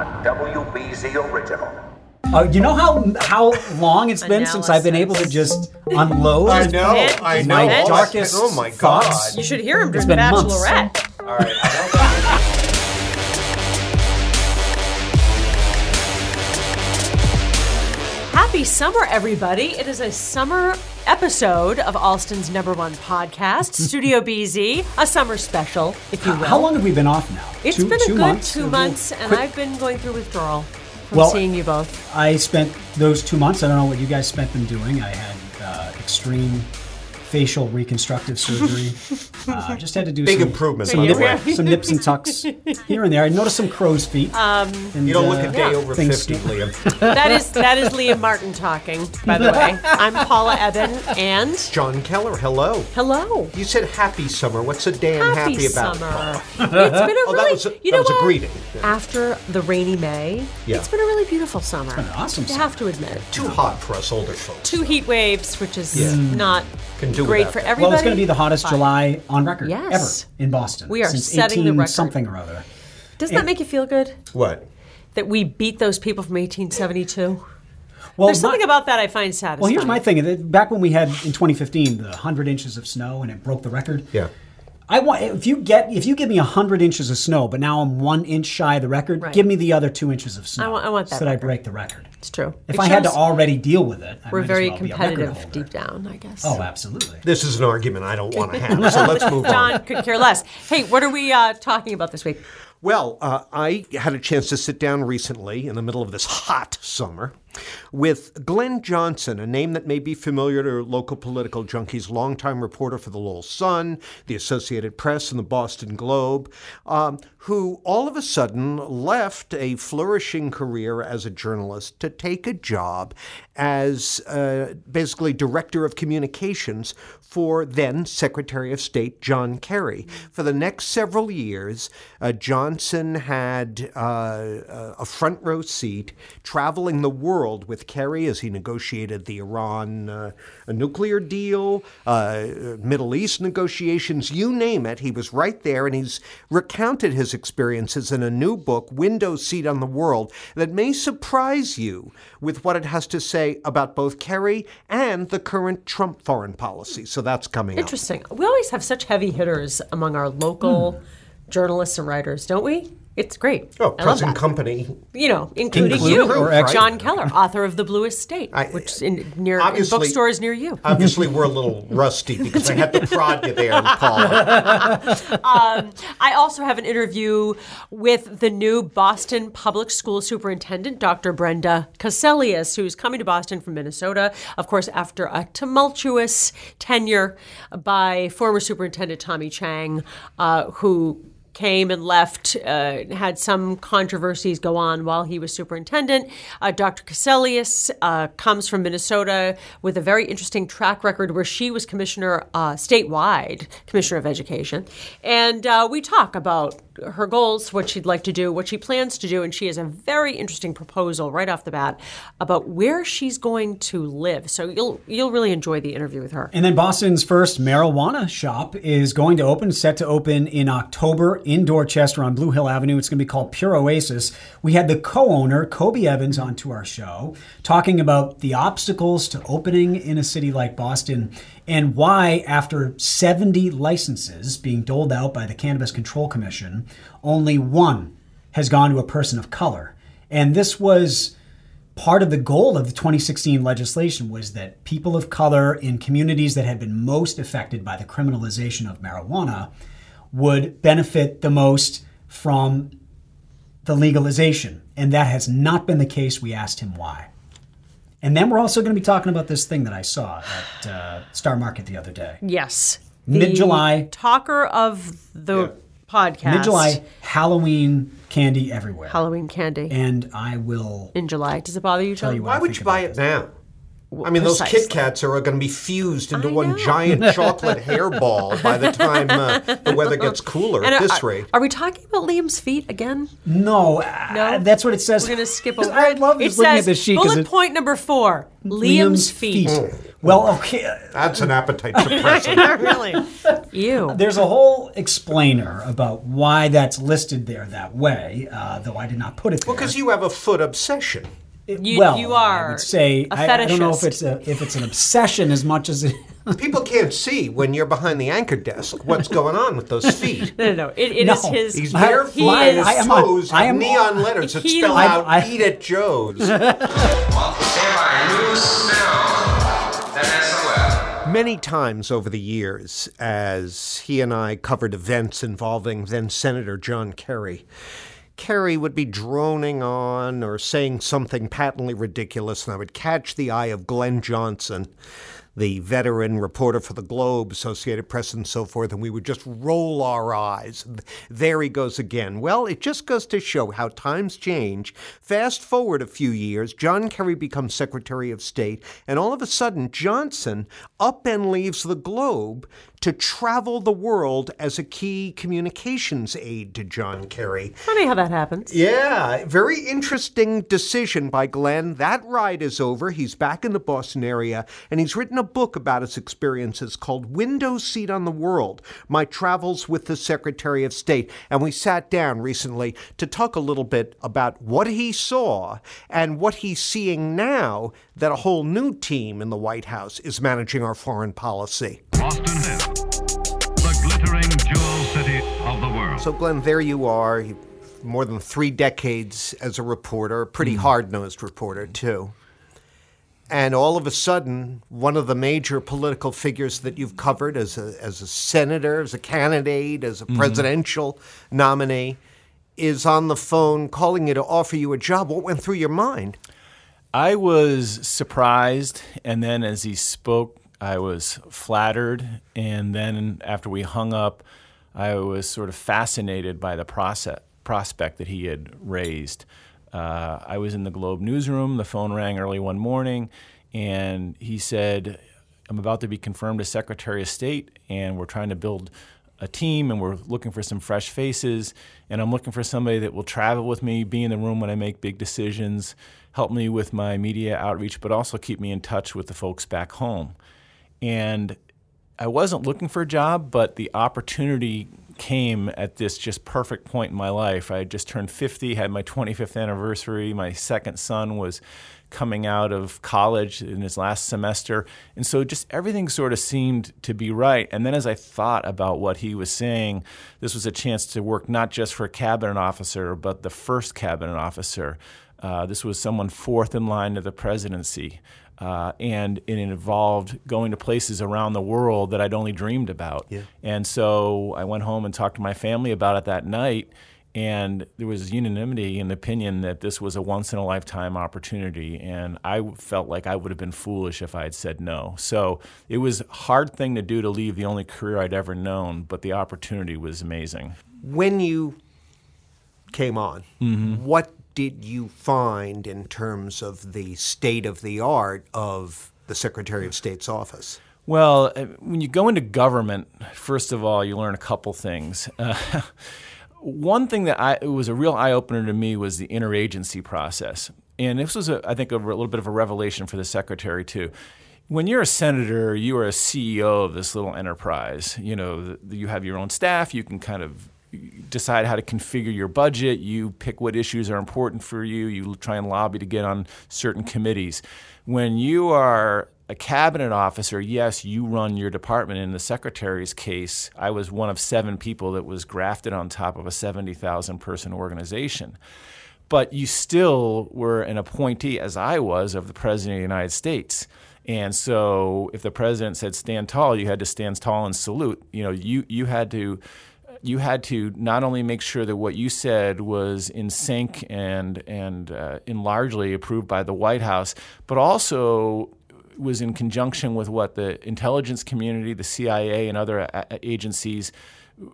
a WBZ original. Uh, you know how how long it's been since I've been able to just unload I know, I know. my darkest Oh my thoughts. You should hear him during been. Bachelorette. All right, I Happy summer, everybody. It is a summer episode of Allston's number one podcast, Studio BZ, a summer special, if you will. How long have we been off now? It's two, been a two good months? two months, and quick- I've been going through withdrawal from Well- seeing you both. I spent those two months. I don't know what you guys spent them doing. I had uh, extreme facial reconstructive surgery. uh, just had to do Big some, improvement, some, by the nip- way. some nips and tucks here and there. I noticed some crow's feet. Um, and, You don't look uh, a day over things- 50, Liam. That is that is Liam Martin talking, by the way. I'm Paula Ebben, and Jon Keller, hello. hello. You said happy summer. What's so damn Happy happy about summer. it? It's been a Oh, that really, was a- you that know was a what? greeting. After the rainy May, Yeah. it's been a really beautiful summer. it's an awesome You summer. have to admit. Too hot for us older folks. Two heat waves, which is Yeah. not Can do great for that. everybody. Well, it's going to be the hottest but July on record Yes. ever in Boston. We are since setting the record. something or other. Doesn't that make you feel good What? that we beat those people from 1872? Well, There's something my- about that I find satisfying. Well, here's my thing. Back when we had in 2015 the 100 inches of snow and it broke the record. Yeah. I want if you get if you give me 100 inches of snow, but now I'm one inch shy of the record. Right. Give me the other two inches of snow. I want- I want that so that I break the record. It's true. If It I had to already deal with it, I We're might as very well be a competitive deep down, I guess. Oh, absolutely. This is an argument I don't want to have, so let's move on. John could care less. Hey, what are we uh, talking about this week? Well, uh, I had a chance to sit down recently in the middle of this hot summer with Glenn Johnson, a name that may be familiar to local political junkies, longtime reporter for the Lowell Sun, the Associated Press, and the Boston Globe, um, who all of a sudden left a flourishing career as a journalist to take a job as uh, basically director of communications for then Secretary of State John Kerry. For the next several years, uh, Johnson had uh, a front row seat traveling the world with Kerry as he negotiated the Iran uh, nuclear deal, uh, Middle East negotiations, you name it. He was right there, and he's recounted his experiences in a new book, Window Seat on the World, that may surprise you with what it has to say about both Kerry and the current Trump foreign policy. So that's coming up. Interesting. We always have such heavy hitters among our local Hmm. journalists and writers, don't we? It's great. Oh, I love present company. You know, including Including you, or ex- Jon Keller, author of The Bluest State, I- which is in, near in obviously- bookstores near you. Obviously, we're a little rusty because I had to prod you there, Paul. I also have an interview with the new Boston Public School Superintendent, Dr. Brenda Cassellius, who's coming to Boston from Minnesota, of course, after a tumultuous tenure by former Superintendent Tommy Chang, uh, who came and left, uh, had some controversies go on while he was superintendent. Uh, Dr. Cassellius uh, comes from Minnesota with a very interesting track record where she was commissioner uh, statewide, commissioner of education. And uh, we talk about her goals, what she'd like to do, what she plans to do, and she has a very interesting proposal right off the bat about where she's going to live. So you'll you'll really enjoy the interview with her. And then Boston's first marijuana shop is going to open, set to open in October in Dorchester on Blue Hill Avenue. It's going to be called Pure Oasis. We had the co owner, Kobie Evans, onto our show talking about the obstacles to opening in a city like Boston and why, after 70 licenses being doled out by the Cannabis Control Commission, only one has gone to a person of color. And this was part of the goal of the 2016 legislation was that people of color in communities that had been most affected by the criminalization of marijuana would benefit the most from the legalization. And that has not been the case. We asked him why. And then we're also going to be talking about this thing that I saw at uh, Star Market the other day. Yes. Mid-July. Talker of the podcast. Mid July, Halloween candy everywhere. Halloween candy and I will in July. Does it bother you, John? you what Why I would think you buy about it now? I mean, those. Kit Kats are going to be fused into one giant chocolate hairball by the time uh, the weather gets cooler And at are- this are, rate. Are we talking about Liam's feet again? No, uh, No? that's what it says. We're going to skip over I it. love it just looking says, at this sheet 'cause bullet it- point number four Liam's, feet. Well, okay. That's an appetite suppressant. really? Ew. There's a whole explainer about why that's listed there that way, uh, though I did not put it there. Well, Because you have a foot obsession. You, well, you I are would say a I, I don't know if it's a if it's an obsession as much as it. People can't see when you're behind the anchor desk what's going on with those feet. No, no, no. It, it No. is his. He's I- barefoot he and his I am on- toes I have am- neon letters that he- spell I- out I- "Eat at Joe's." Stand by, new smell. Vanessa Webb. Many times over the years, as he and I covered events involving then Senator John Kerry, Kerry would be droning on or saying something patently ridiculous, and I would catch the eye of Glenn Johnson, the veteran reporter for the Globe, Associated Press, and so forth, and we would just roll our eyes. There he goes again. Well, it just goes to show how times change. Fast forward a few years, John Kerry becomes Secretary of State, and all of a sudden, Johnson up and leaves the Globe to travel the world as a key communications aide to John Kerry. Funny how that happens. Yeah, very interesting decision by Glenn. That ride is over. He's back in the Boston area, and he's written a book about his experiences called Window Seat on the World My Travels with the Secretary of State. And we sat down recently to talk a little bit about what he saw and what he's seeing now that a whole new team in the White House is managing our foreign policy. Boston Hill, the glittering jewel city of the world. So, Glenn, there you are, more than three decades as a reporter, a pretty hmm. hard nosed reporter, too. And all of a sudden, one of the major political figures that you've covered as a, as a senator, as a candidate, as a mm-hmm. presidential nominee, is on the phone calling you to offer you a job. What went through your mind? I was surprised, and then as he spoke, I was flattered, and then after we hung up, I was sort of fascinated by the process, prospect that he had raised. Uh, I was in the Globe newsroom. The phone rang early one morning, and he said, "I'm about to be confirmed as Secretary of State, and we're trying to build." a team and we're looking for some fresh faces and I'm looking for somebody that will travel with me, be in the room when I make big decisions, help me with my media outreach, but also keep me in touch with the folks back home. And I wasn't looking for a job, but the opportunity came at this just perfect point in my life. I had just turned 50, had my 25th anniversary. My second son was coming out of college in his last semester. And so just everything sort of seemed to be right. And then as I thought about what he was saying, this was a chance to work not just for a cabinet officer, but the first cabinet officer. Uh, this was someone fourth in line to the presidency. Uh, and it involved going to places around the world that I'd only dreamed about. And so I went home and talked to my family about it that night. And there was unanimity in the opinion that this was a once in a lifetime opportunity. And I felt like I would have been foolish if I had said no. So it was a hard thing to do to leave the only career I'd ever known, but the opportunity was amazing. When you came on, what did you find in terms of the state of the art of the Secretary of State's office? Well, uh, when you go into government, first of all, you learn a couple things. Uh, one thing that I, was a real eye opener to me was the interagency process. And this was, a, I think, a, re- little bit of a revelation for the secretary, too. When you're a senator, you are a CEO of this little enterprise. You know, you have your own staff, you can kind of decide how to configure your budget, you pick what issues are important for you, you try and lobby to get on certain committees. When you are a cabinet officer, yes, you run your department. In the secretary's case, I was one of seven people that was grafted on top of a 70,000 person organization. But you still were an appointee, as I was, of the President of the United States. And so if the president said stand tall, you had to stand tall and salute. You know, you, you had to you had to not only make sure that what you said was in sync and and uh, in largely approved by the White House, but also was in conjunction with what the intelligence community, the CIA, and other a- agencies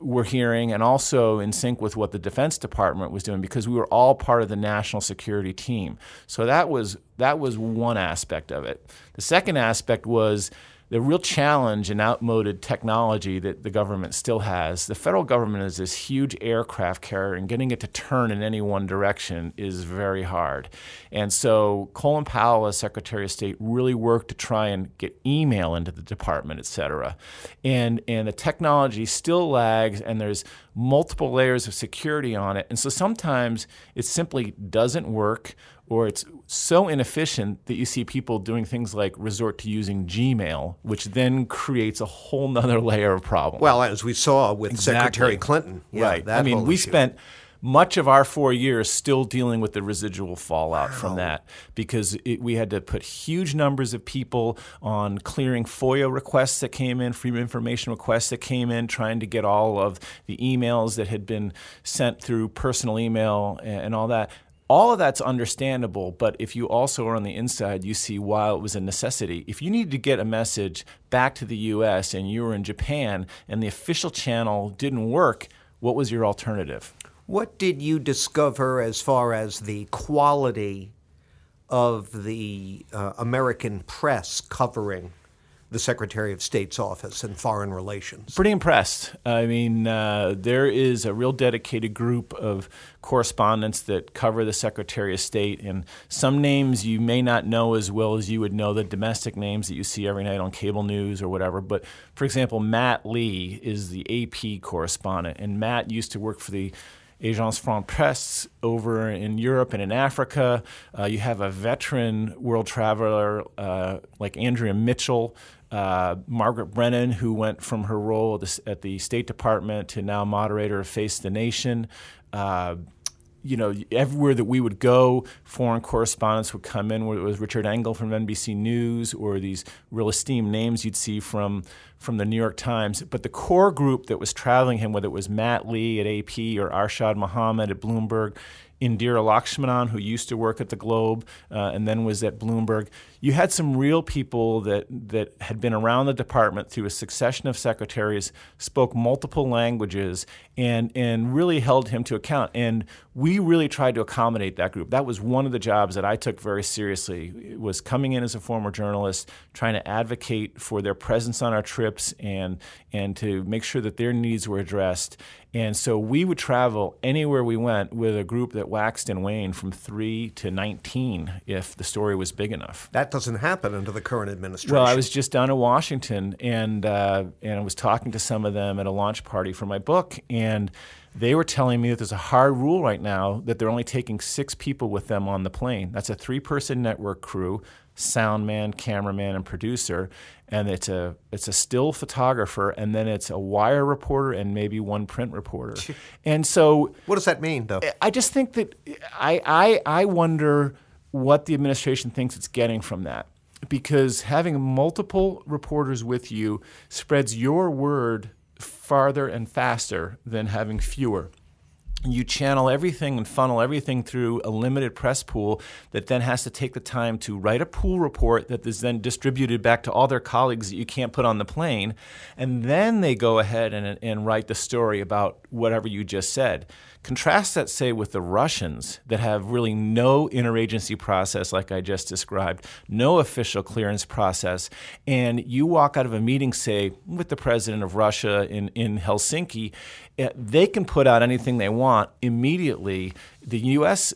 were hearing, and also in sync with what the Defense Department was doing, because we were all part of the national security team. So that was that was one aspect of it. The second aspect was the real challenge and outmoded technology that the government still has. The federal government is this huge aircraft carrier, and getting it to turn in any one direction is very hard. And so Colin Powell, as Secretary of State, really worked to try and get email into the department, et cetera. And, and the technology still lags, and there's multiple layers of security on it. And so sometimes it simply doesn't work or it's so inefficient that you see people doing things like resort to using Gmail, which then creates a whole nother layer of problem. Well, as we saw with Exactly. Secretary Clinton. Yeah, right. I mean, we issue. spent much of our four years still dealing with the residual fallout from that because it, we had to put huge numbers of people on clearing FOIA requests that came in, freedom information requests that came in, trying to get all of the emails that had been sent through personal email and, and all that. All of that's understandable, but if you also are on the inside, you see why it was a necessity. If you needed to get a message back to the US and you were in Japan and the official channel didn't work, what was your alternative? What did you discover as far as the quality of the uh, American press covering the Secretary of State's office and foreign relations? Pretty impressed. I mean, uh, there is a real dedicated group of correspondents that cover the Secretary of State, and some names you may not know as well as you would know the domestic names that you see every night on cable news or whatever. But for example, Matt Lee is the AP correspondent, and Matt used to work for the Agence France Presse over in Europe and in Africa. Uh, you have a veteran world traveler uh, like Andrea Mitchell, uh, Margaret Brennan, who went from her role at the, at the State Department to now moderator of Face the Nation. Uh, you know, everywhere that we would go, foreign correspondents would come in. Whether it was Richard Engel from NBC News or these real esteemed names you'd see from from the New York Times. But the core group that was traveling him, whether it was Matt Lee at AP or Arshad Mohammed at Bloomberg, Indira Lakshmanan, who used to work at the Globe uh, and then was at Bloomberg. You had some real people that, that had been around the department through a succession of secretaries, spoke multiple languages, and, and really held him to account. And we really tried to accommodate that group. That was one of the jobs that I took very seriously, It was coming in as a former journalist, trying to advocate for their presence on our trips and, and to make sure that their needs were addressed. And so we would travel anywhere we went with a group that waxed and waned from three to 19 if the story was big enough. That doesn't happen under the current administration. Well, I was just down in Washington and uh, and I was talking to some of them at a launch party for my book, and they were telling me that there's a hard rule right now that they're only taking six people with them on the plane. That's a three-person network crew, sound man, cameraman, and producer, and it's a it's a still photographer, and then it's a wire reporter and maybe one print reporter, and so what does that mean, though? I just think that I, I, I wonder what the administration thinks it's getting from that. Because having multiple reporters with you spreads your word farther and faster than having fewer. You channel everything and funnel everything through a limited press pool that then has to take the time to write a pool report that is then distributed back to all their colleagues that you can't put on the plane. And then they go ahead and, and write the story about whatever you just said. Contrast that, say, with the Russians that have really no interagency process, like I just described, no official clearance process. And you walk out of a meeting, say, with the president of Russia in, in Helsinki, eh, they can put out anything they want immediately. The U.S.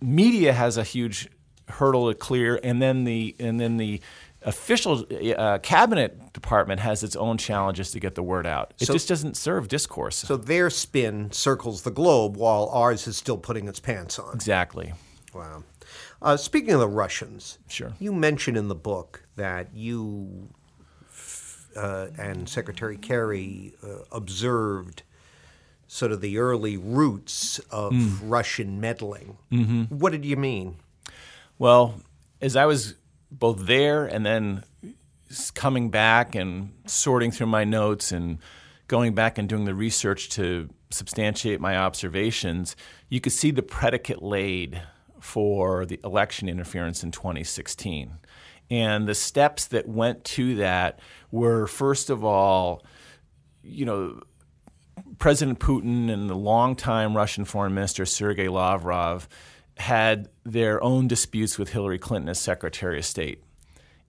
media has a huge hurdle to clear, and then the and then the official uh, cabinet department has its own challenges to get the word out. It So- just doesn't serve discourse. So their spin circles the globe while ours is still putting its pants on. exactly. Wow. Uh, speaking of the Russians, Sure. you mention in the book that you uh, and Secretary Kerry uh, observed sort of the early roots of Mm. Russian meddling. Mm-hmm. What did you mean? Well, as I was both there and then coming back and sorting through my notes and going back and doing the research to substantiate my observations, you could see the predicate laid for the election interference in 2016. And the steps that went to that were, first of all, you know, President Putin and the longtime Russian Foreign Minister Sergei Lavrov had their own disputes with Hillary Clinton as Secretary of State.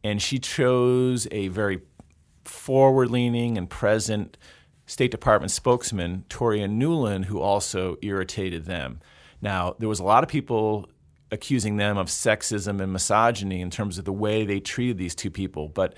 and she chose a very forward leaning and present State Department spokesman, Toria Nuland, who also irritated them. Now, there was a lot of people accusing them of sexism and misogyny in terms of the way they treated these two people. But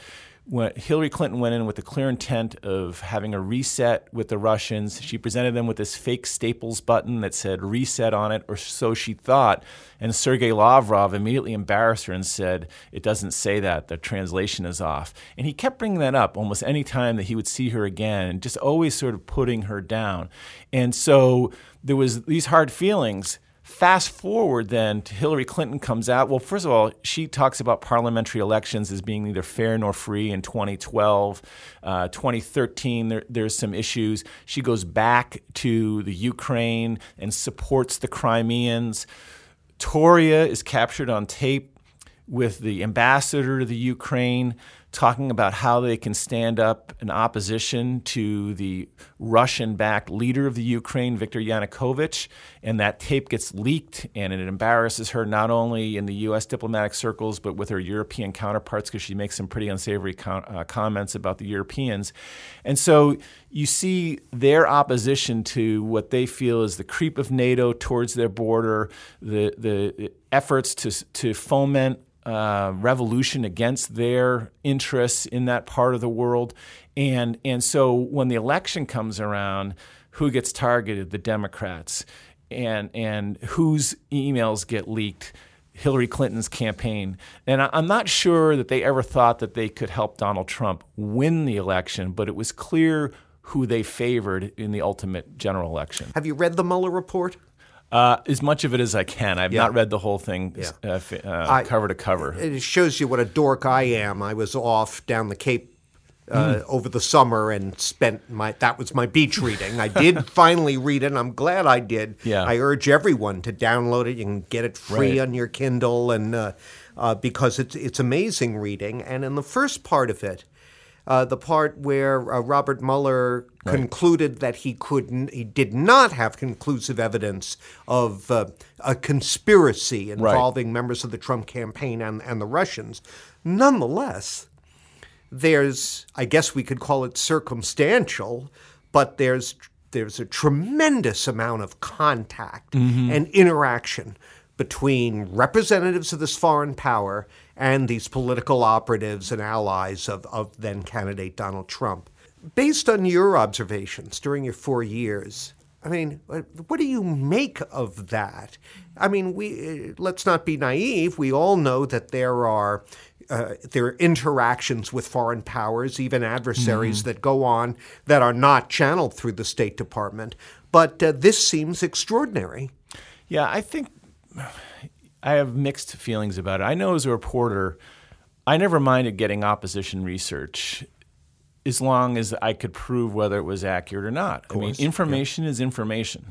when Hillary Clinton went in with the clear intent of having a reset with the Russians, she presented them with this fake Staples button that said reset on it, or so she thought. And Sergei Lavrov immediately embarrassed her and said, It doesn't say that. The translation is off. And he kept bringing that up almost any time that he would see her again, just always sort of putting her down. And so there was these hard feelings Fast forward then to Hillary Clinton comes out. Well, first of all, she talks about parliamentary elections as being neither fair nor free in 2012. Uh, 2013, there, there's some issues. She goes back to the Ukraine and supports the Crimeans. Toria is captured on tape with the ambassador to the Ukraine talking about how they can stand up in opposition to the Russian backed leader of the Ukraine, Viktor Yanukovych. And that tape gets leaked, and it embarrasses her not only in the U.S. diplomatic circles, but with her European counterparts because she makes some pretty unsavory com- uh, comments about the Europeans. And so you see their opposition to what they feel is the creep of NATO towards their border, the, the efforts to, to foment uh, revolution against their interests in that part of the world. And, and so when the election comes around, who gets targeted? The Democrats. And, and whose emails get leaked? Hillary Clinton's campaign. And I'm not sure that they ever thought that they could help Donald Trump win the election, but it was clear who they favored in the ultimate general election. Have you read the Mueller report? Uh, as much of it as I can. I've yeah. not read the whole thing yeah. uh, uh, I, cover to cover. It shows you what a dork I am. I was off down the Cape uh, mm. over the summer and spent my that was my beach reading. I did finally read it. and I'm glad I did. Yeah. I urge everyone to download it. You can get it free right. on your Kindle, and uh, uh, because it's it's amazing reading. And in the first part of it, uh, the part where uh, Robert Mueller right. concluded that he couldn't, he did not have conclusive evidence of uh, a conspiracy involving right. members of the Trump campaign and, and the Russians. Nonetheless, there's, I guess we could call it circumstantial, but there's there's a tremendous amount of contact mm-hmm. and interaction between representatives of this foreign power and these political operatives and allies of, of then candidate Donald Trump. Based on your observations during your four years, I mean, what do you make of that? I mean, we let's not be naive. We all know that there are uh, there are interactions with foreign powers, even adversaries mm-hmm. that go on that are not channeled through the State Department. But uh, this seems extraordinary. Yeah, I think I have mixed feelings about it. I know as a reporter, I never minded getting opposition research as long as I could prove whether it was accurate or not. I mean, information yeah. is information.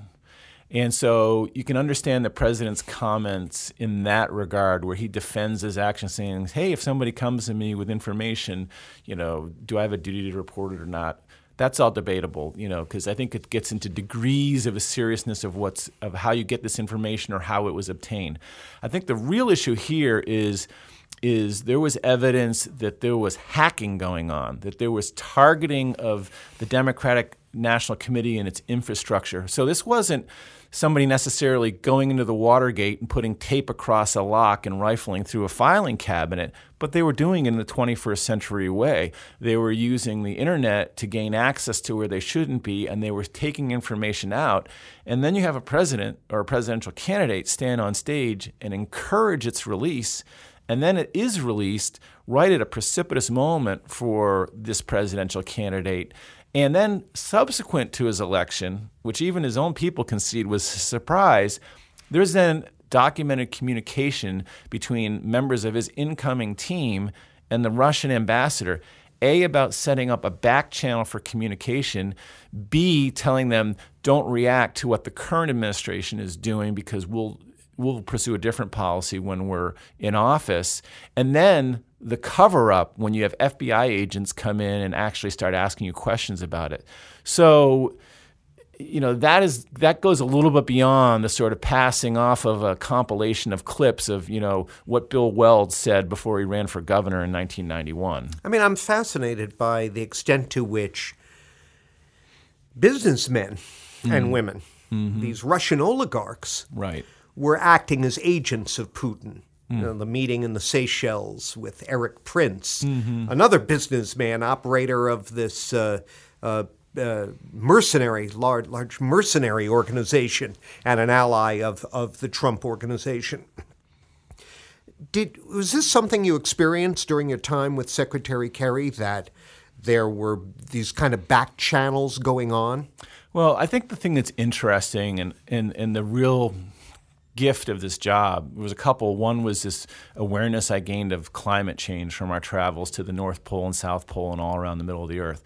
And so you can understand the president's comments in that regard, where he defends his actions, saying, "Hey, if somebody comes to me with information, you know, do I have a duty to report it or not?" That's all debatable, you know, because I think it gets into degrees of a seriousness of what's of how you get this information or how it was obtained. I think the real issue here is is there was evidence that there was hacking going on, that there was targeting of the Democratic National Committee and its infrastructure. So this wasn't somebody necessarily going into the Watergate and putting tape across a lock and rifling through a filing cabinet, but they were doing it in the 21st century way. They were using the internet to gain access to where they shouldn't be, and they were taking information out. And then you have a president or a presidential candidate stand on stage and encourage its release. And then it is released right at a precipitous moment for this presidential candidate. And then, subsequent to his election, which even his own people concede was a surprise, there's then documented communication between members of his incoming team and the Russian ambassador. A, about setting up a back channel for communication. B, telling them don't react to what the current administration is doing because we'll we'll pursue a different policy when we're in office. And then the cover up when you have FBI agents come in and actually start asking you questions about it. So you know that is that goes a little bit beyond the sort of passing off of a compilation of clips of you know what Bill Weld said before he ran for governor in 1991. I mean, I'm fascinated by the extent to which businessmen Mm-hmm. and women, these Russian oligarchs, Right. were acting as agents of Putin. You know, the meeting in the Seychelles with Erik Prince, another businessman, operator of this uh, uh, uh, mercenary, large, large mercenary organization, and an ally of, of the Trump organization. Did was this something you experienced during your time with Secretary Kerry that there were these kind of back channels going on? Well, I think the thing that's interesting and, and, and the real gift of this job was a couple. One was this awareness I gained of climate change from our travels to the North Pole and South Pole and all around the middle of the earth.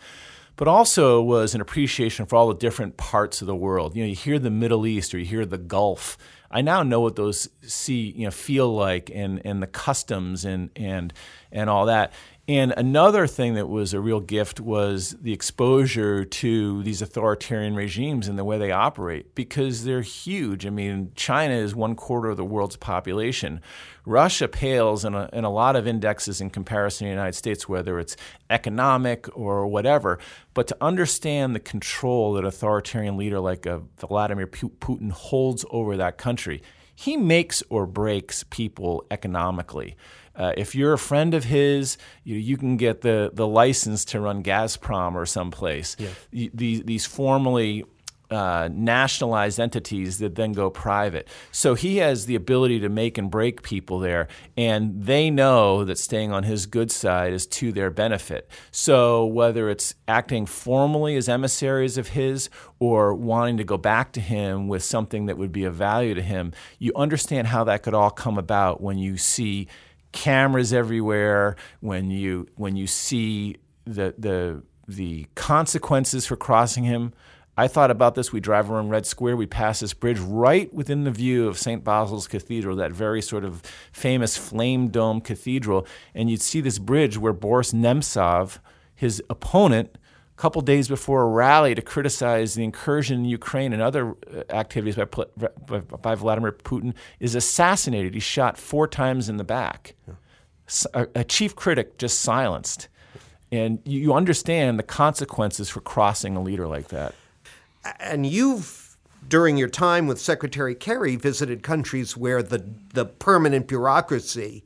But also was an appreciation for all the different parts of the world. You know, you hear the Middle East or you hear the Gulf. I now know what those see, you know, feel like and, and the customs and, and, and all that. And another thing that was a real gift was the exposure to these authoritarian regimes and the way they operate because they're huge. I mean, China is one quarter of the world's population. Russia pales in a, in a lot of indexes in comparison to the United States, whether it's economic or whatever. But to understand the control that an authoritarian leader like a Vladimir Putin holds over that country, he makes or breaks people economically. Uh, if you're a friend of his, you, you can get the, the license to run Gazprom or someplace. Yeah. these, these formally uh, nationalized entities that then go private. So he has the ability to make and break people there, and they know that staying on his good side is to their benefit. So whether it's acting formally as emissaries of his or wanting to go back to him with something that would be of value to him, you understand how that could all come about when you see cameras everywhere, when you when you see the the the consequences for crossing him. I thought about this. We drive around Red Square. We pass this bridge right within the view of St. Basil's Cathedral, that very sort of famous flame dome cathedral. And you'd see this bridge where Boris Nemtsov, his opponent, couple days before a rally to criticize the incursion in Ukraine and other activities by, by, by Vladimir Putin, is assassinated. He's shot four times in the back. A, a chief critic just silenced. And you, you understand the consequences for crossing a leader like that. And you've, during your time with Secretary Kerry, visited countries where the, the permanent bureaucracy,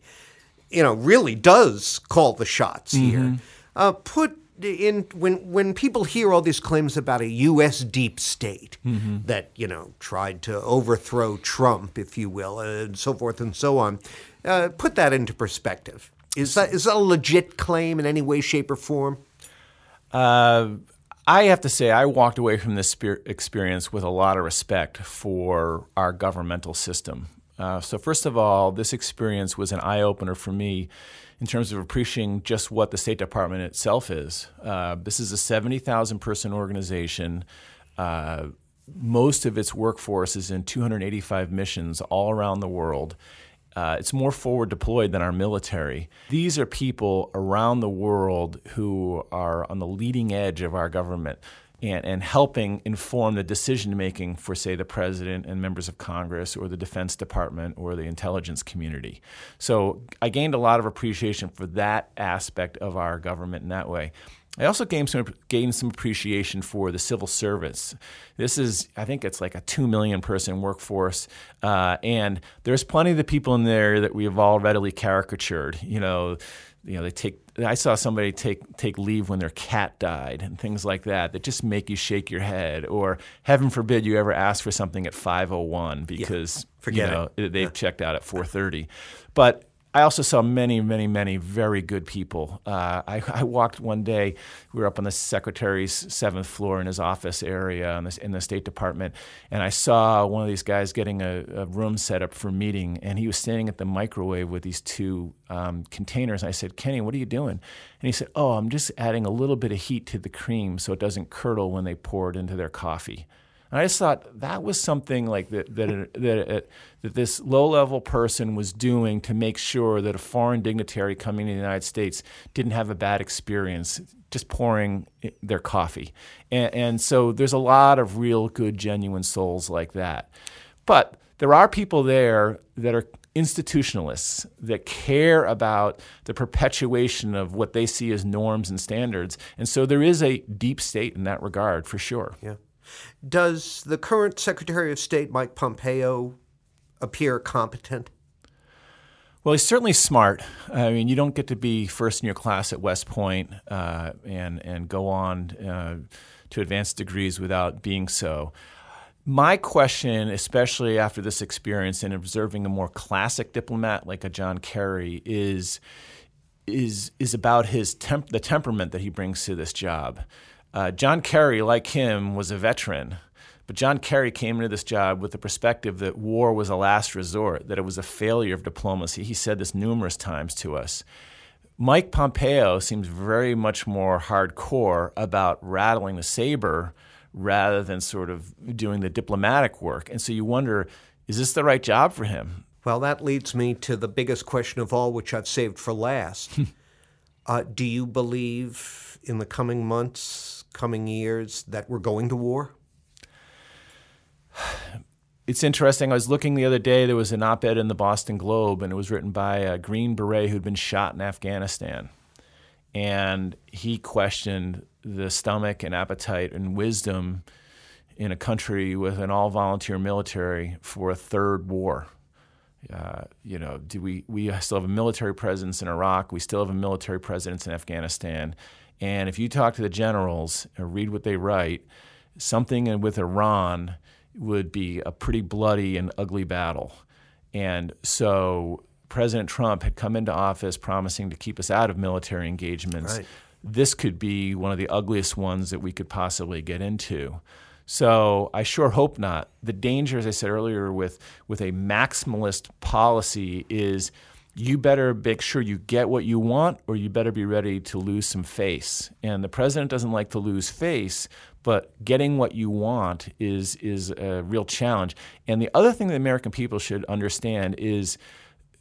you know, really does call the shots here. Uh, put in when when people hear all these claims about a U.S. deep state that you know tried to overthrow Trump, if you will, and so forth and so on, uh, put that into perspective. Is that is that a legit claim in any way, shape, or form? Uh, I have to say, I walked away from this experience with a lot of respect for our governmental system. Uh, so, first of all, this experience was an eye opener for me in terms of appreciating just what the State Department itself is. Uh, this is a 70,000 person organization. Uh, most of its workforce is in 285 missions all around the world. Uh, it's more forward deployed than our military. These are people around the world who are on the leading edge of our government and, and helping inform the decision making for, say, the president and members of Congress or the Defense Department or the intelligence community. So I gained a lot of appreciation for that aspect of our government in that way. I also gained some gained some appreciation for the civil service. This is, I think, it's like a two million person workforce, uh, and there's plenty of the people in there that we have all readily caricatured. You know, you know, they take. I saw somebody take take leave when their cat died and things like that that just make you shake your head. Or heaven forbid you ever ask for something at 5:01 because forget you know, it. they've checked out at 4:30. But I also saw many, many, many very good people. Uh, I, I, walked one day. We were up on the secretary's seventh floor in his office area in the, in the State Department, and I saw one of these guys getting a, a, room set up for meeting, and he was standing at the microwave with these two um, containers. And I said, "Kenny, what are you doing?" And he said, "Oh, I'm just adding a little bit of heat to the cream so it doesn't curdle when they pour it into their coffee." And I just thought that was something like that that that, that this low-level person was doing to make sure that a foreign dignitary coming to the United States didn't have a bad experience just pouring their coffee. And, and so there's a lot of real good, genuine souls like that. But there are people there that are institutionalists that care about the perpetuation of what they see as norms and standards. And so there is a deep state in that regard, for sure. Yeah. Does the current Secretary of State, Mike Pompeo, appear competent? Well, he's certainly smart. I mean, you don't get to be first in your class at West Point uh, and and go on uh, to advanced degrees without being so. My question, especially after this experience and observing a more classic diplomat like a John Kerry, is is is about his temp- the temperament that he brings to this job. Uh, John Kerry, like him, was a veteran, but John Kerry came into this job with the perspective that war was a last resort, that it was a failure of diplomacy. He said this numerous times to us. Mike Pompeo seems very much more hardcore about rattling the saber rather than sort of doing the diplomatic work. And so you wonder, is this the right job for him? Well, that leads me to the biggest question of all, which I've saved for last. uh, do you believe in the coming months, coming years, that we're going to war? It's interesting. I was looking the other day. There was an op ed in the Boston Globe, and it was written by a Green Beret who'd been shot in Afghanistan. And he questioned the stomach and appetite and wisdom in a country with an all volunteer military for a third war. Uh, you know, do we, we still have a military presence in Iraq, we still have a military presence in Afghanistan. And if you talk to the generals and read what they write, something with Iran would be a pretty bloody and ugly battle. And so President Trump had come into office promising to keep us out of military engagements. Right this could be one of the ugliest ones that we could possibly get into. So I sure hope not. The danger, as I said earlier, with with a maximalist policy is you better make sure you get what you want, or you better be ready to lose some face. And the president doesn't like to lose face, but getting what you want is is a real challenge. And the other thing that American people should understand is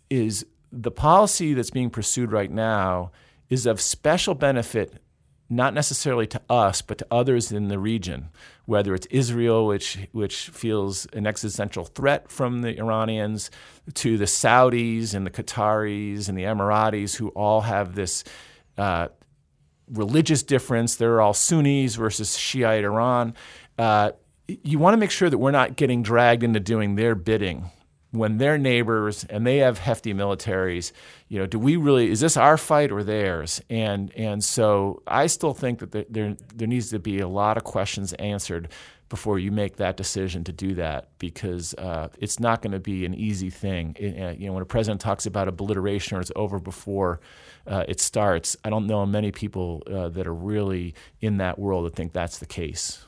is the policy that's being pursued right now is of special benefit not necessarily to us, but to others in the region, whether it's Israel, which, which feels an existential threat from the Iranians, to the Saudis and the Qataris and the Emiratis, who all have this uh, religious difference. They're all Sunnis versus Shiite Iran. Uh, you want to make sure that we're not getting dragged into doing their bidding when they're neighbors and they have hefty militaries, you know, do we really is this our fight or theirs? And and so I still think that there there, needs to be a lot of questions answered before you make that decision to do that because uh, it's not going to be an easy thing. It, uh, you know, when a president talks about obliteration or it's over before uh, it starts, I don't know many people uh, that are really in that world that think that's the case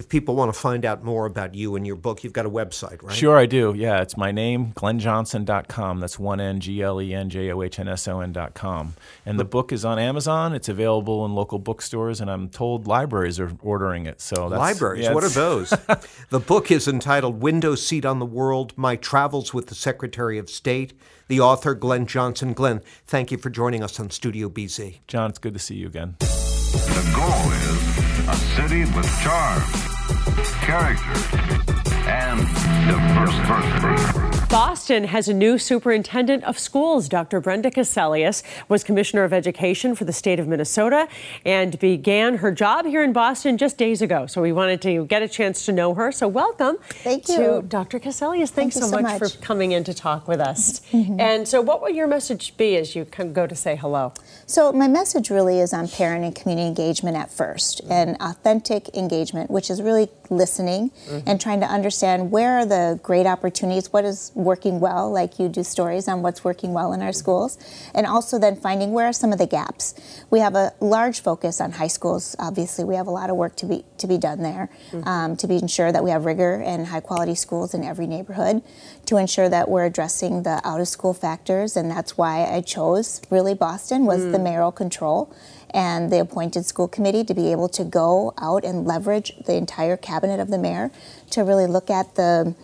if people want to find out more about you and your book, you've got a website, right? Sure, I do. Yeah, it's my name, glennjohnson.com. That's one N G L E N J O H N S O N.com. And the book is on Amazon. It's available in local bookstores, and I'm told libraries are ordering it. So that's, Libraries? yeah, what are those? the book is entitled Window Seat on the World My Travels with the Secretary of State. The author, Glenn Johnson. Glenn, thank you for joining us on Studio BZ. John, it's good to see you again. The goal is a city with charm, character, and diversity. Boston has a new superintendent of schools. Dr. Brenda Cassellius was commissioner of education for the state of Minnesota and began her job here in Boston just days ago. So we wanted to get a chance to know her. So welcome Thank to you. Dr. Cassellius. Thanks Thank so, much, much. for coming in to talk with us. Mm-hmm. And so what will your message be as you go to say hello? So, my message really is on parent and community engagement at first mm-hmm. and authentic engagement, which is really listening mm-hmm. and trying to understand where are the great opportunities, what is working well, like you do stories on what's working well in our schools, and also then finding where are some of the gaps. We have a large focus on high schools. Obviously, we have a lot of work to be to be done there um, to be ensure that we have rigor and high quality schools in every neighborhood, to ensure that we're addressing the out of school factors, and that's why I chose really Boston was the mayoral control and the appointed school committee to be able to go out and leverage the entire cabinet of the mayor to really look at the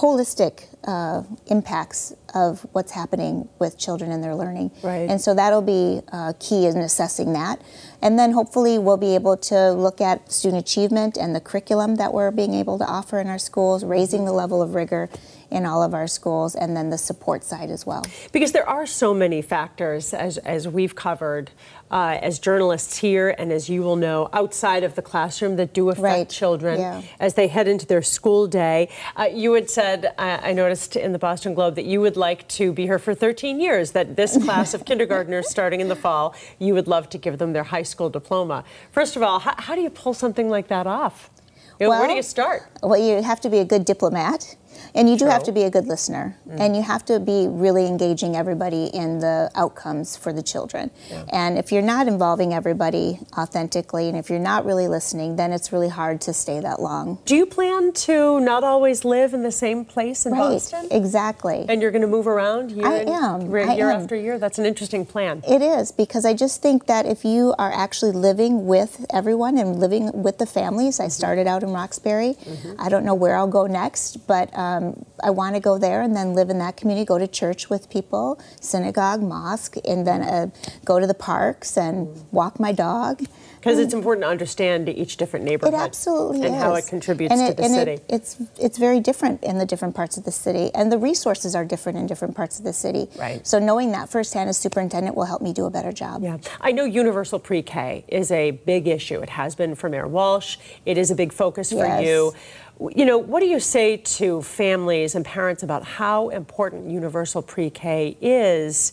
holistic uh, impacts of what's happening with children and their learning. Right. And so that'll be uh, key in assessing that. And then hopefully we'll be able to look at student achievement and the curriculum that we're being able to offer in our schools, raising the level of rigor in all of our schools, and then the support side as well. Because there are so many factors, as, as we've covered, uh, as journalists here, and as you will know, outside of the classroom that do affect Right. children Yeah. as they head into their school day. Uh, you had said, I I noticed in the Boston Globe, that you would like to be here for 13 years, that this class of kindergartners starting in the fall, you would love to give them their high school diploma. First of all, how, how do you pull something like that off? You know, where do you start? Well, you have to be a good diplomat, and you do have to be a good listener, mm. and you have to be really engaging everybody in the outcomes for the children. And if you're not involving everybody authentically, and if you're not really listening, then it's really hard to stay that long. Do you plan to not always live in the same place in Boston? exactly. And you're going to move around year, I am. year I year am. after year? That's an interesting plan. It is because I just think that if you are actually living with everyone and living with the families, I mm-hmm. started out in Roxbury. Mm-hmm. I don't know where I'll go next, but um, I want to go there and then live in that community, go to church with people, synagogue, mosque, and then uh, go to the parks and walk my dog. Because it's important to understand each different neighborhood. It absolutely and is. how it contributes And to the and it- city. it's it's very different in the different parts of the city, and the resources are different in different parts of the city. Right. So knowing that firsthand as superintendent will help me do a better job. yeah, I know universal pre-K is a big issue. It has been for Mayor Walsh. It is a big focus for Yes. you. You know, what do you say to families and parents about how important universal pre-K is?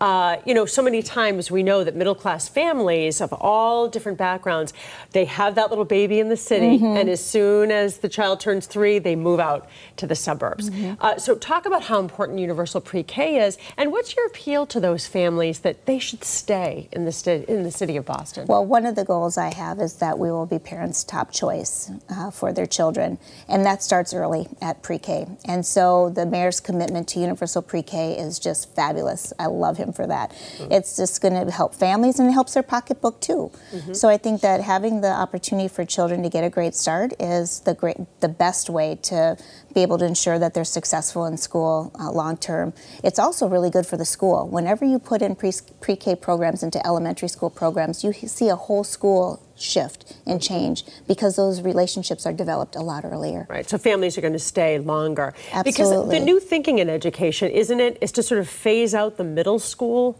Uh, you know, so many times we know that middle class families of all different backgrounds, they have that little baby in the city, Mm-hmm. and as soon as the child turns three, they move out to the suburbs. Mm-hmm. Uh, so, talk about how important universal pre-K is, and what's your appeal to those families that they should stay in the sti- in the city of Boston? Well, one of the goals I have is that we will be parents' top choice uh, for their children, and that starts early at pre-K. And so the mayor's commitment to universal pre-K is just fabulous. I love him for that. It's just going to help families and it helps their pocketbook too. So I think that having the opportunity for children to get a great start is the great, the best way to be able to ensure that they're successful in school uh, long term. It's also really good for the school. Whenever you put in pre- pre-K programs into elementary school programs, you see a whole school shift and change because those relationships are developed a lot earlier. Right, so families are going to stay longer. Absolutely. Because the new thinking in education, isn't it, is to sort of phase out the middle school?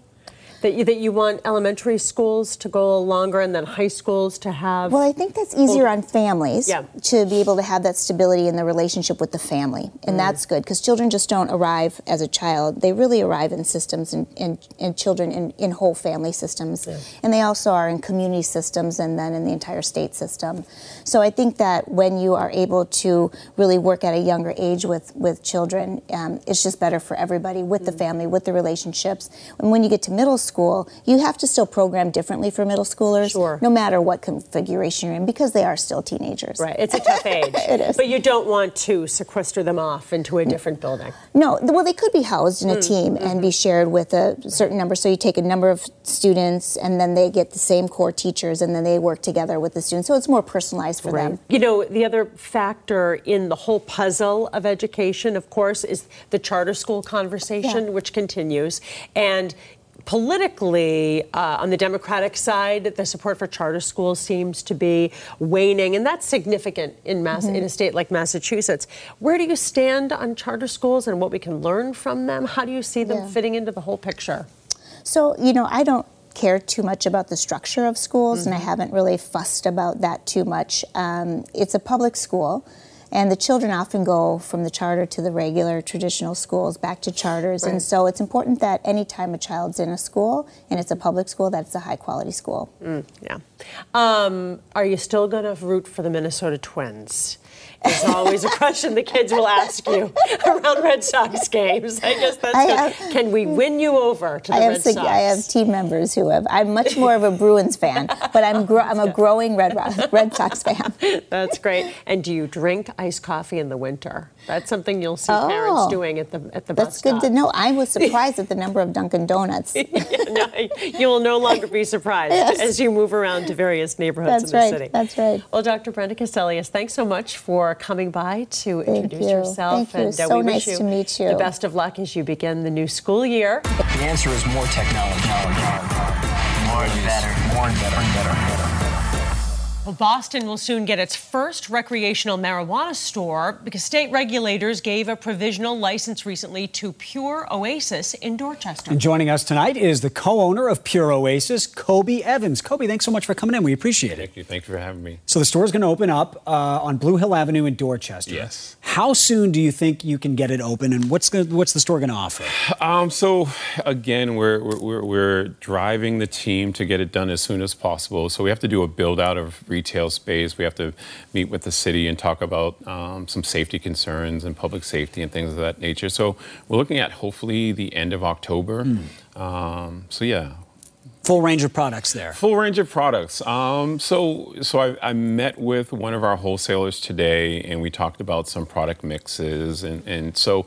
That you, that you want elementary schools to go longer and then high schools to have. Well, I think that's easier on families Yeah. to be able to have that stability in the relationship with the family. And that's good because children just don't arrive as a child. They really arrive in systems and, and, and children in, in whole family systems. And they also are in community systems and then in the entire state system. So I think that when you are able to really work at a younger age with, with children, um, it's just better for everybody with the family, with the relationships. And when you get to middle school, you have to still program differently for middle schoolers Sure. no matter what configuration you're in, because they are still teenagers. Right, it's a tough age. It is. But you don't want to sequester them off into a different building. No, well, they could be housed in a Mm, team and mm-hmm. be shared with a certain number. So you take a number of students, and then they get the same core teachers, and then they work together with the students. So it's more personalized for them. You know, the other factor in the whole puzzle of education, of course, is the charter school conversation, Yeah. which continues. And politically, uh, on the Democratic side, the support for charter schools seems to be waning, and that's significant in Mass- Mm-hmm. in a state like Massachusetts. Where do you stand on charter schools and what we can learn from them? How do you see them Yeah. fitting into the whole picture? So, you know, I don't care too much about the structure of schools, and I Mm-hmm. haven't really fussed about that too much. Um, it's a public school, and the children often go from the charter to the regular traditional schools back to charters. And so it's important that anytime a child's in a school and it's a public school, that it's a high quality school. Yeah. Um, are you still going to root for the Minnesota Twins? Is always a question the kids will ask you around Red Sox games. I guess that's I have- Can we win you over to the I have, Red Sox? I have team members who have. I'm much more of a Bruins fan, but I'm gro- I'm a growing Red Red Sox fan. That's great. And do you drink iced coffee in the winter? That's something you'll see parents Oh. doing at the at the bus That's good to know. I was surprised at the number of Dunkin' Donuts. No, you will no longer be surprised Yes. as you move around to various neighborhoods That's in the right. city. That's right. Well, Dr. Brenda Cassellius, thanks so much for coming by to Thank introduce you. yourself. Thank you. And uh, So we nice wish you to meet you. the best of luck as you begin the new school year. The answer is more technology. More and better. More and better. better. Well, Boston will soon get its first recreational marijuana store because state regulators gave a provisional license recently to Pure Oasis in Dorchester. And joining us tonight is the co-owner of Pure Oasis, Kobie Evans. Kobie, thanks so much for coming in. We appreciate it. Thank you. Thank you for having me. So the store is going to open up uh, on Blue Hill Avenue in Dorchester. Yes. How soon do you think you can get it open, and what's the, what's the store going to offer? Um, so again, we're, we're we're driving the team to get it done as soon as possible. So we have to do a build out of retail space. We have to meet with the city and talk about um, some safety concerns and public safety and things of that nature. So we're looking at hopefully the end of October. Um, so yeah, Full range of products there. Full range of products. Um, so, so I, I met with one of our wholesalers today, and we talked about some product mixes, and, and so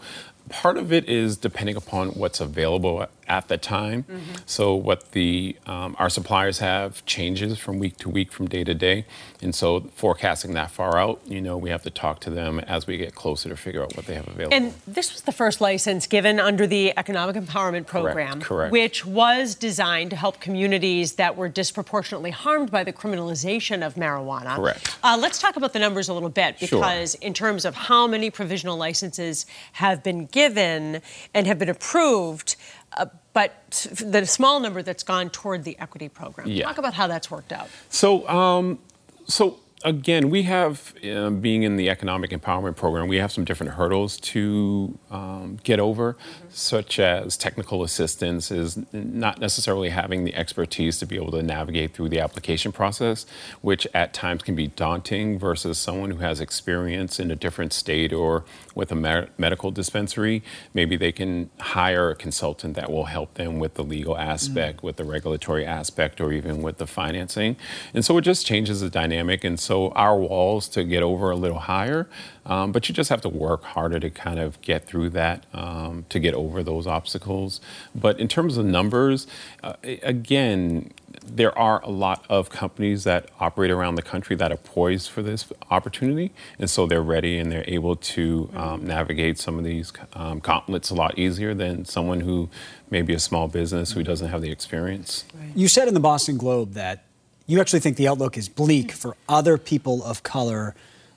part of it is depending upon what's available at the time. So, what the um, our suppliers have changes from week to week, from day to day, and so forecasting that far out, you know, we have to talk to them as we get closer to figure out what they have available. And this was the first license given under the Economic Empowerment Program, correct. correct. which was designed to help communities that were disproportionately harmed by the criminalization of marijuana. Correct. Uh, let's talk about the numbers a little bit Sure. because, in terms of how many provisional licenses have been given and have been approved, uh, but the small number that's gone toward the equity program. Yeah. Talk about how that's worked out. So, um, so again, we have, um, being in the economic empowerment program, we have some different hurdles to um, get over, such as technical assistance is not necessarily having the expertise to be able to navigate through the application process, which at times can be daunting versus someone who has experience in a different state or with a mer- medical dispensary. Maybe they can hire a consultant that will help them with the legal aspect, with the regulatory aspect, or even with the financing. And so it just changes the dynamic. And so our walls to get over a little higher, um, but you just have to work harder to kind of get through that, um, to get over those obstacles. But in terms of numbers, uh, again, there are a lot of companies that operate around the country that are poised for this opportunity, and so they're ready and they're able to um, navigate some of these um, gauntlets a lot easier than someone who may be a small business who doesn't have the experience. You said in the Boston Globe that you actually think the outlook is bleak for other people of color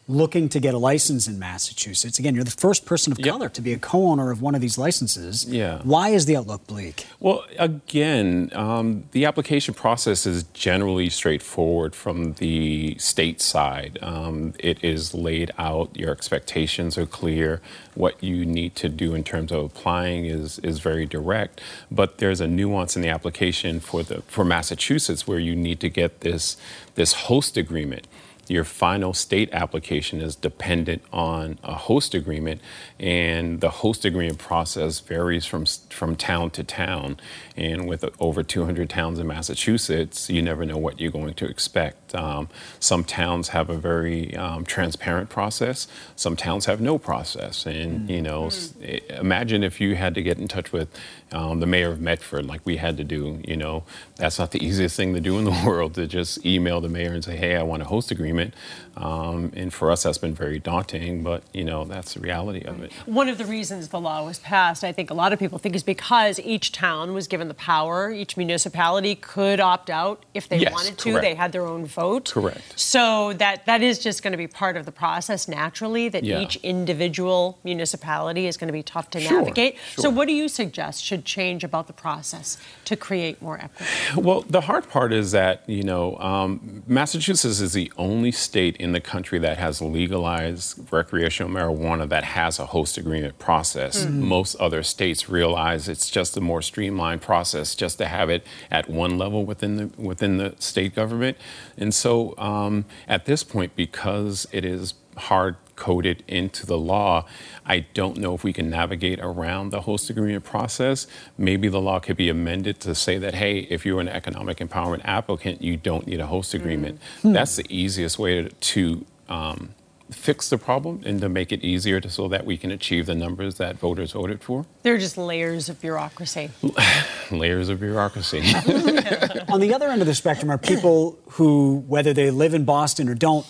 looking to get a license in Massachusetts. Again, you're the first person of Yep. color to be a co-owner of one of these licenses. Yeah. Why is the outlook bleak? Well, again, um, the application process is generally straightforward from the state side. Um, it is laid out, your expectations are clear, what you need to do in terms of applying is, is very direct. But there's a nuance in the application for, the, for Massachusetts where you need to get this, this host agreement your final state application is dependent on a host agreement, and the host agreement process varies from from town to town. And with over 200 towns in Massachusetts, you never know what you're going to expect. Um, some towns have a very um, transparent process. Some towns have no process. And you know, s- i- imagine if you had to get in touch with um, the mayor of Medford, like we had to do. You know, that's not the easiest thing to do in the world to just email the mayor and say, "Hey, I want a host agreement." Um, and for us, that's been very daunting. But you know, that's the reality of it. One of the reasons the law was passed, I think a lot of people think, is because each town was given the power. Each municipality could opt out if they Yes, wanted to. correct. They had their own vote. Correct. So that that is just going to be part of the process naturally. That Yeah. each individual municipality is going to be tough to Sure, navigate. So what do you suggest should change about the process to create more equity? Well, the hard part is that, you know, um, Massachusetts is the only state in the country that has legalized recreational marijuana that has a host agreement process. Most other states realize it's just a more streamlined process just to have it at one level within the, within the state government. And so um, at this point, because it is hard coded into the law. I don't know if we can navigate around the host agreement process. Maybe the law could be amended to say that, hey, if you're an economic empowerment applicant, you don't need a host agreement. That's the easiest way to, to um, fix the problem and to make it easier to, so that we can achieve the numbers that voters voted for. There are just layers of bureaucracy. Layers of bureaucracy. On the other end of the spectrum are people who, whether they live in Boston or don't,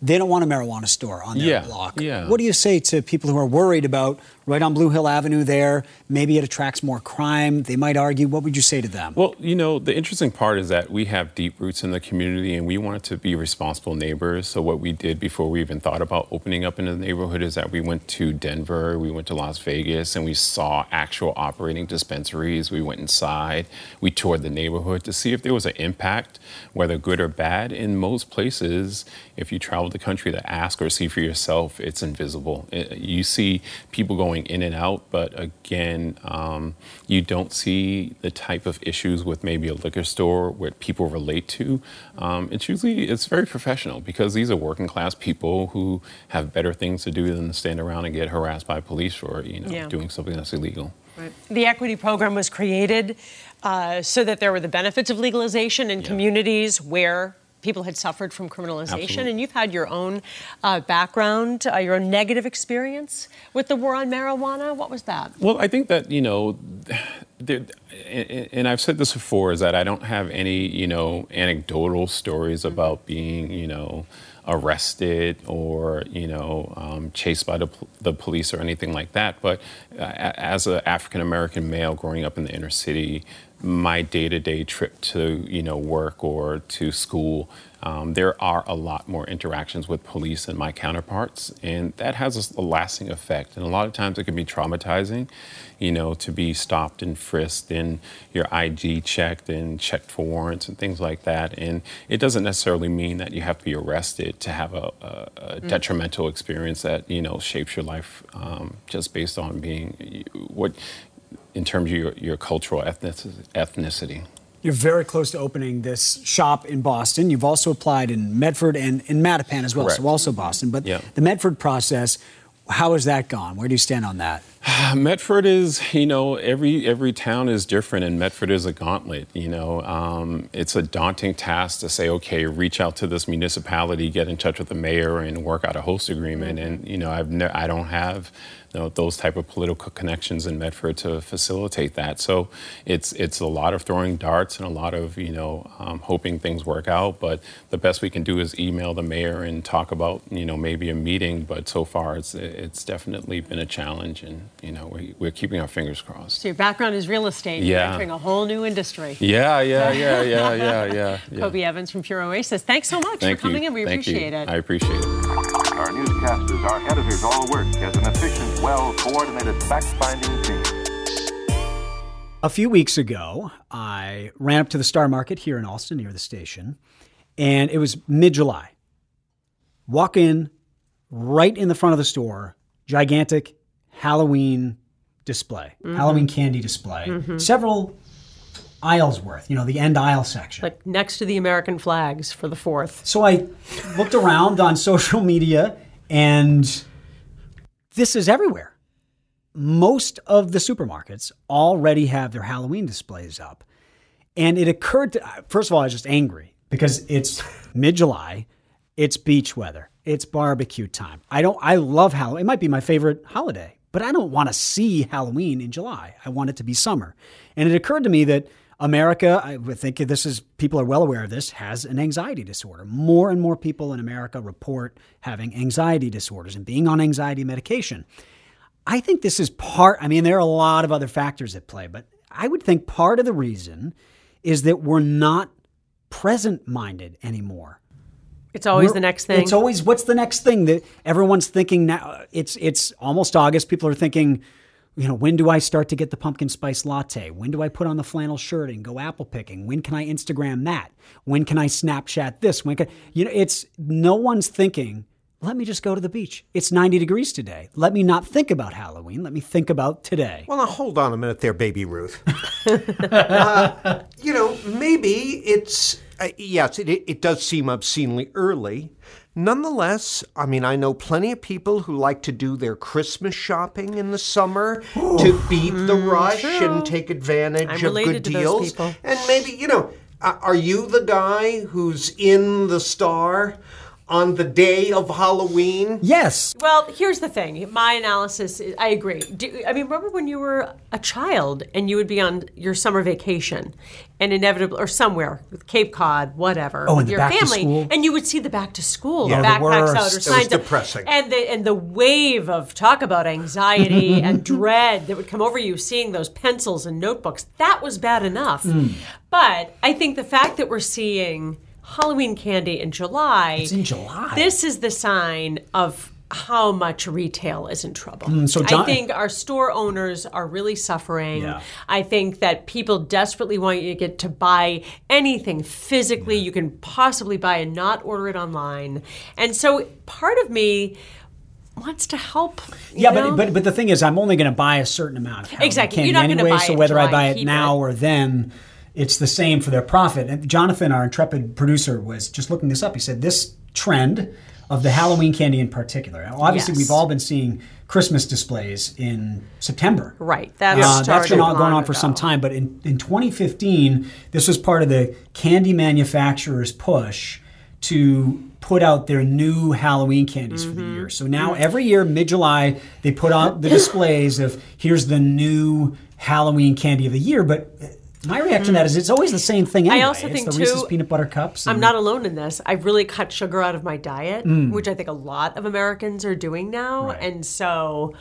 they don't want a marijuana store on their Yeah, block. yeah. What do you say to people who are worried about right on Blue Hill Avenue there? Maybe it attracts more crime. They might argue. What would you say to them? Well, you know, the interesting part is that we have deep roots in the community and we wanted to be responsible neighbors. So, what we did before we even thought about opening up in the neighborhood is that we went to Denver, we went to Las Vegas, and we saw actual operating dispensaries. We went inside, we toured the neighborhood to see if there was an impact, whether good or bad. In most places, if you travel the country to ask or see for yourself, it's invisible. It- you see people going in and out, but again, um, you don't see the type of issues with maybe a liquor store where people relate to. Um, it's usually it's very professional because these are working class people who have better things to do than to stand around and get harassed by police for you know Yeah. doing something that's illegal. The equity program was created uh, so that there were the benefits of legalization in communities where people had suffered from criminalization. Absolutely. And you've had your own uh, background, uh, your own negative experience with the war on marijuana. What was that? Well, I think that you know, there, and I've said this before, is that I don't have any you know anecdotal stories about being you know arrested or you know um, chased by the, the police or anything like that. But uh, as an African American male growing up in the inner city, my day-to-day trip to you know work or to school um, there are a lot more interactions with police than my counterparts, and that has a lasting effect. And a lot of times it can be traumatizing, you know, to be stopped and frisked and your ID checked and checked for warrants and things like that. And it doesn't necessarily mean that you have to be arrested to have a, a, a Mm. detrimental experience that you know shapes your life um, just based on being what, in terms of your, your cultural ethnic- ethnicity. You're very close to opening this shop in Boston. You've also applied in Medford and in Mattapan as well, Correct. so also Boston. But Yeah. the Medford process, how has that gone? Where do you stand on that? Medford is, you know, every every town is different, and Medford is a gauntlet. You know, um, it's a daunting task to say, okay, reach out to this municipality, get in touch with the mayor, and work out a host agreement. And you know, I've ne- I don't have you know, those type of political connections in Medford to facilitate that. So it's it's a lot of throwing darts and a lot of you know um, hoping things work out. But the best we can do is email the mayor and talk about you know maybe a meeting. But so far, it's it's definitely been a challenge, and you know we, we're keeping our fingers crossed. So your background is real estate. You're Yeah. entering a whole new industry. Yeah, yeah, yeah, yeah, yeah, yeah. yeah. Kobie Evans from Pure Oasis. Thanks so much Thank for coming you. in. We Thank appreciate you. it. I appreciate it. Our newscasters, our editors all work as an efficient, well coordinated fact finding team. A few weeks ago, I ran up to the Star Market here in Allston near the station, and it was mid July. Walk in, right in the front of the store, gigantic Halloween display, Mhm. Halloween candy display, Mhm. several aisles worth, you know, the end aisle section. Like next to the American flags for the fourth. So I looked around on social media, and this is everywhere. Most of the supermarkets already have their Halloween displays up. And it occurred to, first of all, I was just angry because it's mid July, it's beach weather, it's barbecue time. I don't, I love Halloween. It might be my favorite holiday, but I don't want to see Halloween in July. I want it to be summer. And it occurred to me that America, I would think this is, people are well aware of this, has an anxiety disorder. More and more people in America report having anxiety disorders and being on anxiety medication. I think this is part, I mean, there are a lot of other factors at play, but I would think part of the reason is that we're not present minded anymore. It's always We're- the next thing. It's always what's the next thing that everyone's thinking now. It's it's almost August. People are thinking, you know, when do I start to get the pumpkin spice latte? When do I put on the flannel shirt and go apple picking? When can I Instagram that? When can I Snapchat this? When can you know? It's no one's thinking. Let me just go to the beach. It's 90 degrees today. Let me not think about Halloween. Let me think about today. Well, now hold on a minute there, baby Ruth. uh, you know, maybe it's, uh, yes, it, it does seem obscenely early. Nonetheless, I mean, I know plenty of people who like to do their Christmas shopping in the summer to beat the rush and take advantage I'm of good deals. And maybe, you know, uh, are you the guy who's in the star on the day of Halloween? Yes. Well, here's the thing. My analysis, is, I agree. Do, I mean, remember when you were a child and you would be on your summer vacation and inevitably, or somewhere, with Cape Cod, whatever, Oh, with and the your back to family, school? and you would see the back to school, Yeah, the the backpacks out, worst. or It was signs. of- depressing. And the and the wave of talk about anxiety and dread that would come over you, seeing those pencils and notebooks. That was bad enough. Hmm. But I think the fact that we're seeing Halloween candy in July. It's in July. This is the sign of how much retail is in trouble. Mm, so John- I think our store owners are really suffering. Yeah. I think that people desperately want you to get to buy anything physically you can possibly buy and not order it online. And so part of me wants to help. Yeah, know? but, but but the thing is, I'm only going to buy a certain amount Exactly. candy You're not gonna anyway. buy so whether I buy it now it. or then, it's the same for their profit. And Jonathan, our intrepid producer, was just looking this up. He said this trend of the Halloween candy in particular. Now, Obviously, Yes. we've all been seeing Christmas displays in September. Right. That Uh, that's been going on for some time. But in, in 2015, this was part of the candy manufacturers' push to put out their new Halloween candies for the Mm-hmm. year. So now every year, mid July, they put out the displays of here's the new Halloween candy of the year. But my reaction to that is it's always the same thing anyway. also it's think, the Reese's too, peanut butter cups. I'm not alone in this. I've really cut sugar out of my diet, which I think a lot of Americans are doing now. Mm. Right. And so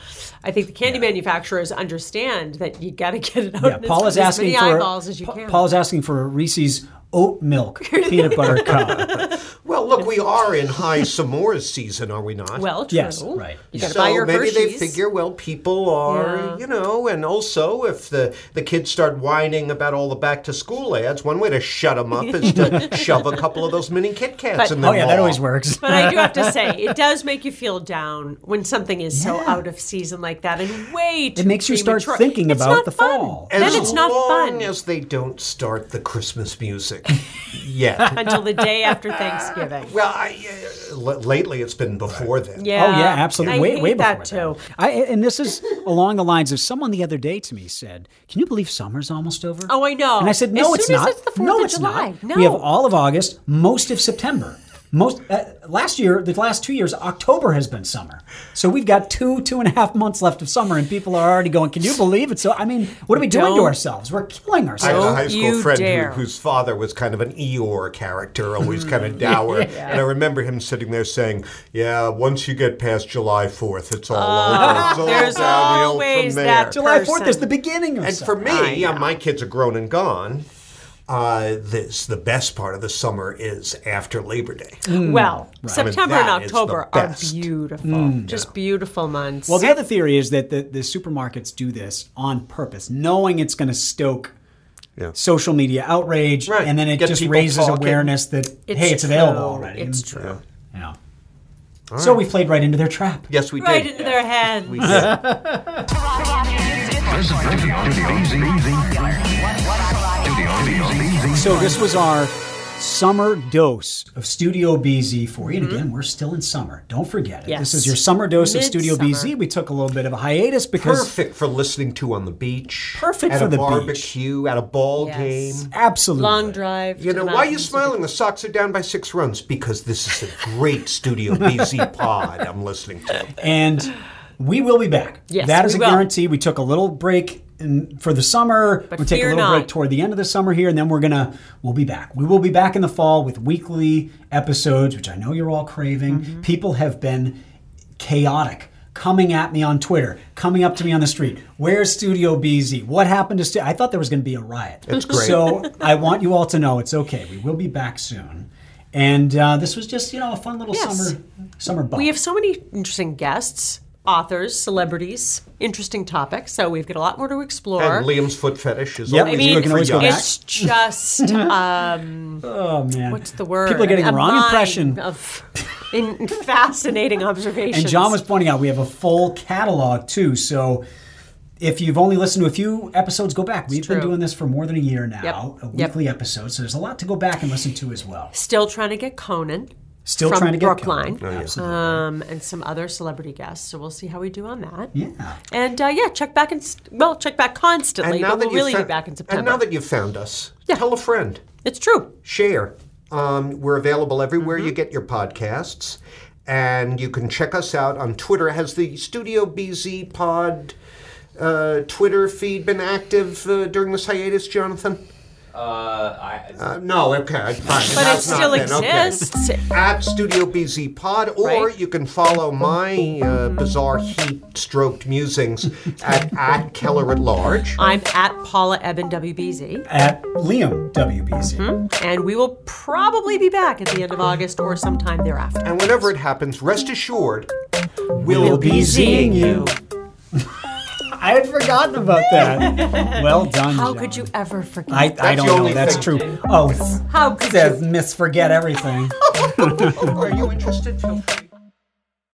I think the candy manufacturers understand that you got to get it out Yeah, Paul is as asking many for eyeballs as you Pa- can. Paul is asking for a Reese's oat milk peanut butter cup. Well, look, we are in high s'mores season, are we not? well, true. Yes, right. You got to so buy your maybe they figure, well, people are, Yeah. you know, and also if the, the kids start whining about all the back to school ads, one way to shut them up is to shove a couple of those mini Kit Kats But- in oh, their Oh yeah, that always works. But I do have to say, it does make you feel down when something is so out of season like that and way too It makes you start premature. thinking It's about the fun. fall. Then it's not long fun as they don't start the Christmas music yet. until the day after Thanksgiving. well, I, uh, l- lately it's been before then. Yeah. Oh yeah, absolutely. I way hate way that before too. I, and this is along the lines of someone the other day to me said, "Can you believe summer's almost over?" Oh, I know. And I said, As "No, it's soon as not. it's the 4th no, of it's July. not. We have all of August, most of September." Most uh, last year, the last two years, October has been summer. So we've got two, two and a half months left of summer, and people are already going. Can you believe it? So I mean, what are we doing to ourselves? We're killing ourselves. I had a high school you friend who, whose father was kind of an Eeyore character, always kind of dour. And I remember him sitting there saying, Yeah, once you get past July 4th, it's all over. It's all there's downhill always from that. July Fourth is the beginning of summer. And summer. for me, yeah, my kids are grown and gone. Uh, this the best part of the summer is after Labor Day. Mm. Well, September and that is the October are best. beautiful. Mm. Just beautiful months. Well, the other theory is that the, the supermarkets do this on purpose, knowing it's going to stoke Yeah. social media outrage, Right. and then it Get just raises talking. awareness that It's hey, it's available already. It's And- true. Yeah. So we played right into their trap. Yes, we right did. Right into their head. We did. So this was our summer dose of Studio BZ for you. And mm-hmm. again, we're still in summer. Don't forget it. Yes. This is your summer dose of Studio BZ. We took a little bit of a hiatus because Perfect for listening to on the beach. Perfect at for a the beach. barbecue, at a ball Yes. game. absolutely Long drive. You know, why are you mountains. smiling? The Sox are down by six runs because this is a great Studio BZ pod I'm listening to. and we will be back. Yes, that is we a will. guarantee. We took a little break in, for the summer. But we'll take a fear little break toward the end of the summer here, and then we're gonna we'll be back. We will be back in the fall with weekly episodes, which I know you're all craving. Mm-hmm. People have been chaotic. Coming at me on Twitter, coming up to me on the street. Where's Studio BZ? What happened to Stu? I thought there was going to be a riot. It's great. So I want you all to know it's okay. We will be back soon. And uh, this was just, you know, a fun little Yes. summer summer bump. We have so many interesting guests, authors, celebrities, interesting topics. So we've got a lot more to explore. And Liam's foot fetish is Yep. always I mean, we can always go back. it's just um, Oh man, what's the word? People are getting the A wrong mine impression. of in fascinating observations. And John was pointing out we have a full catalog too. So if you've only listened to a few episodes, go back. We've been doing this for more than a year now, Yep. a Yep. weekly episode. So there's a lot to go back and listen to as well. still trying to get Conan. Still from trying to get Brookline, Kelly. Absolutely. um, and some other celebrity guests. So we'll see how we do on that. Yeah. And uh, yeah, check back and well, check back constantly. but we'll really fou- be back in September. And now that you've found us, yeah. tell a friend. It's true. Share. Um, we're available everywhere you get your podcasts. And you can check us out on Twitter. Has the Studio BZ Pod uh, Twitter feed been active uh, during this hiatus, Jonathan? Uh, I, Uh, no, okay, fine. But it still been, okay. exists. At Studio BZ Pod, or you can follow my uh, bizarre heat-stroked musings at, at Keller at Large. I'm at Paula Ebben WBZ. At Liam WBZ. Mm-hmm. And we will probably be back at the end of August or sometime thereafter. And whenever it happens, rest assured, we'll, We'll be seeing you. I had forgotten about that. Well done. How John. could you ever forget? I, I don't know. That's true. Oh, How could says you? Miss Forget Everything. Are you interested? Feel free.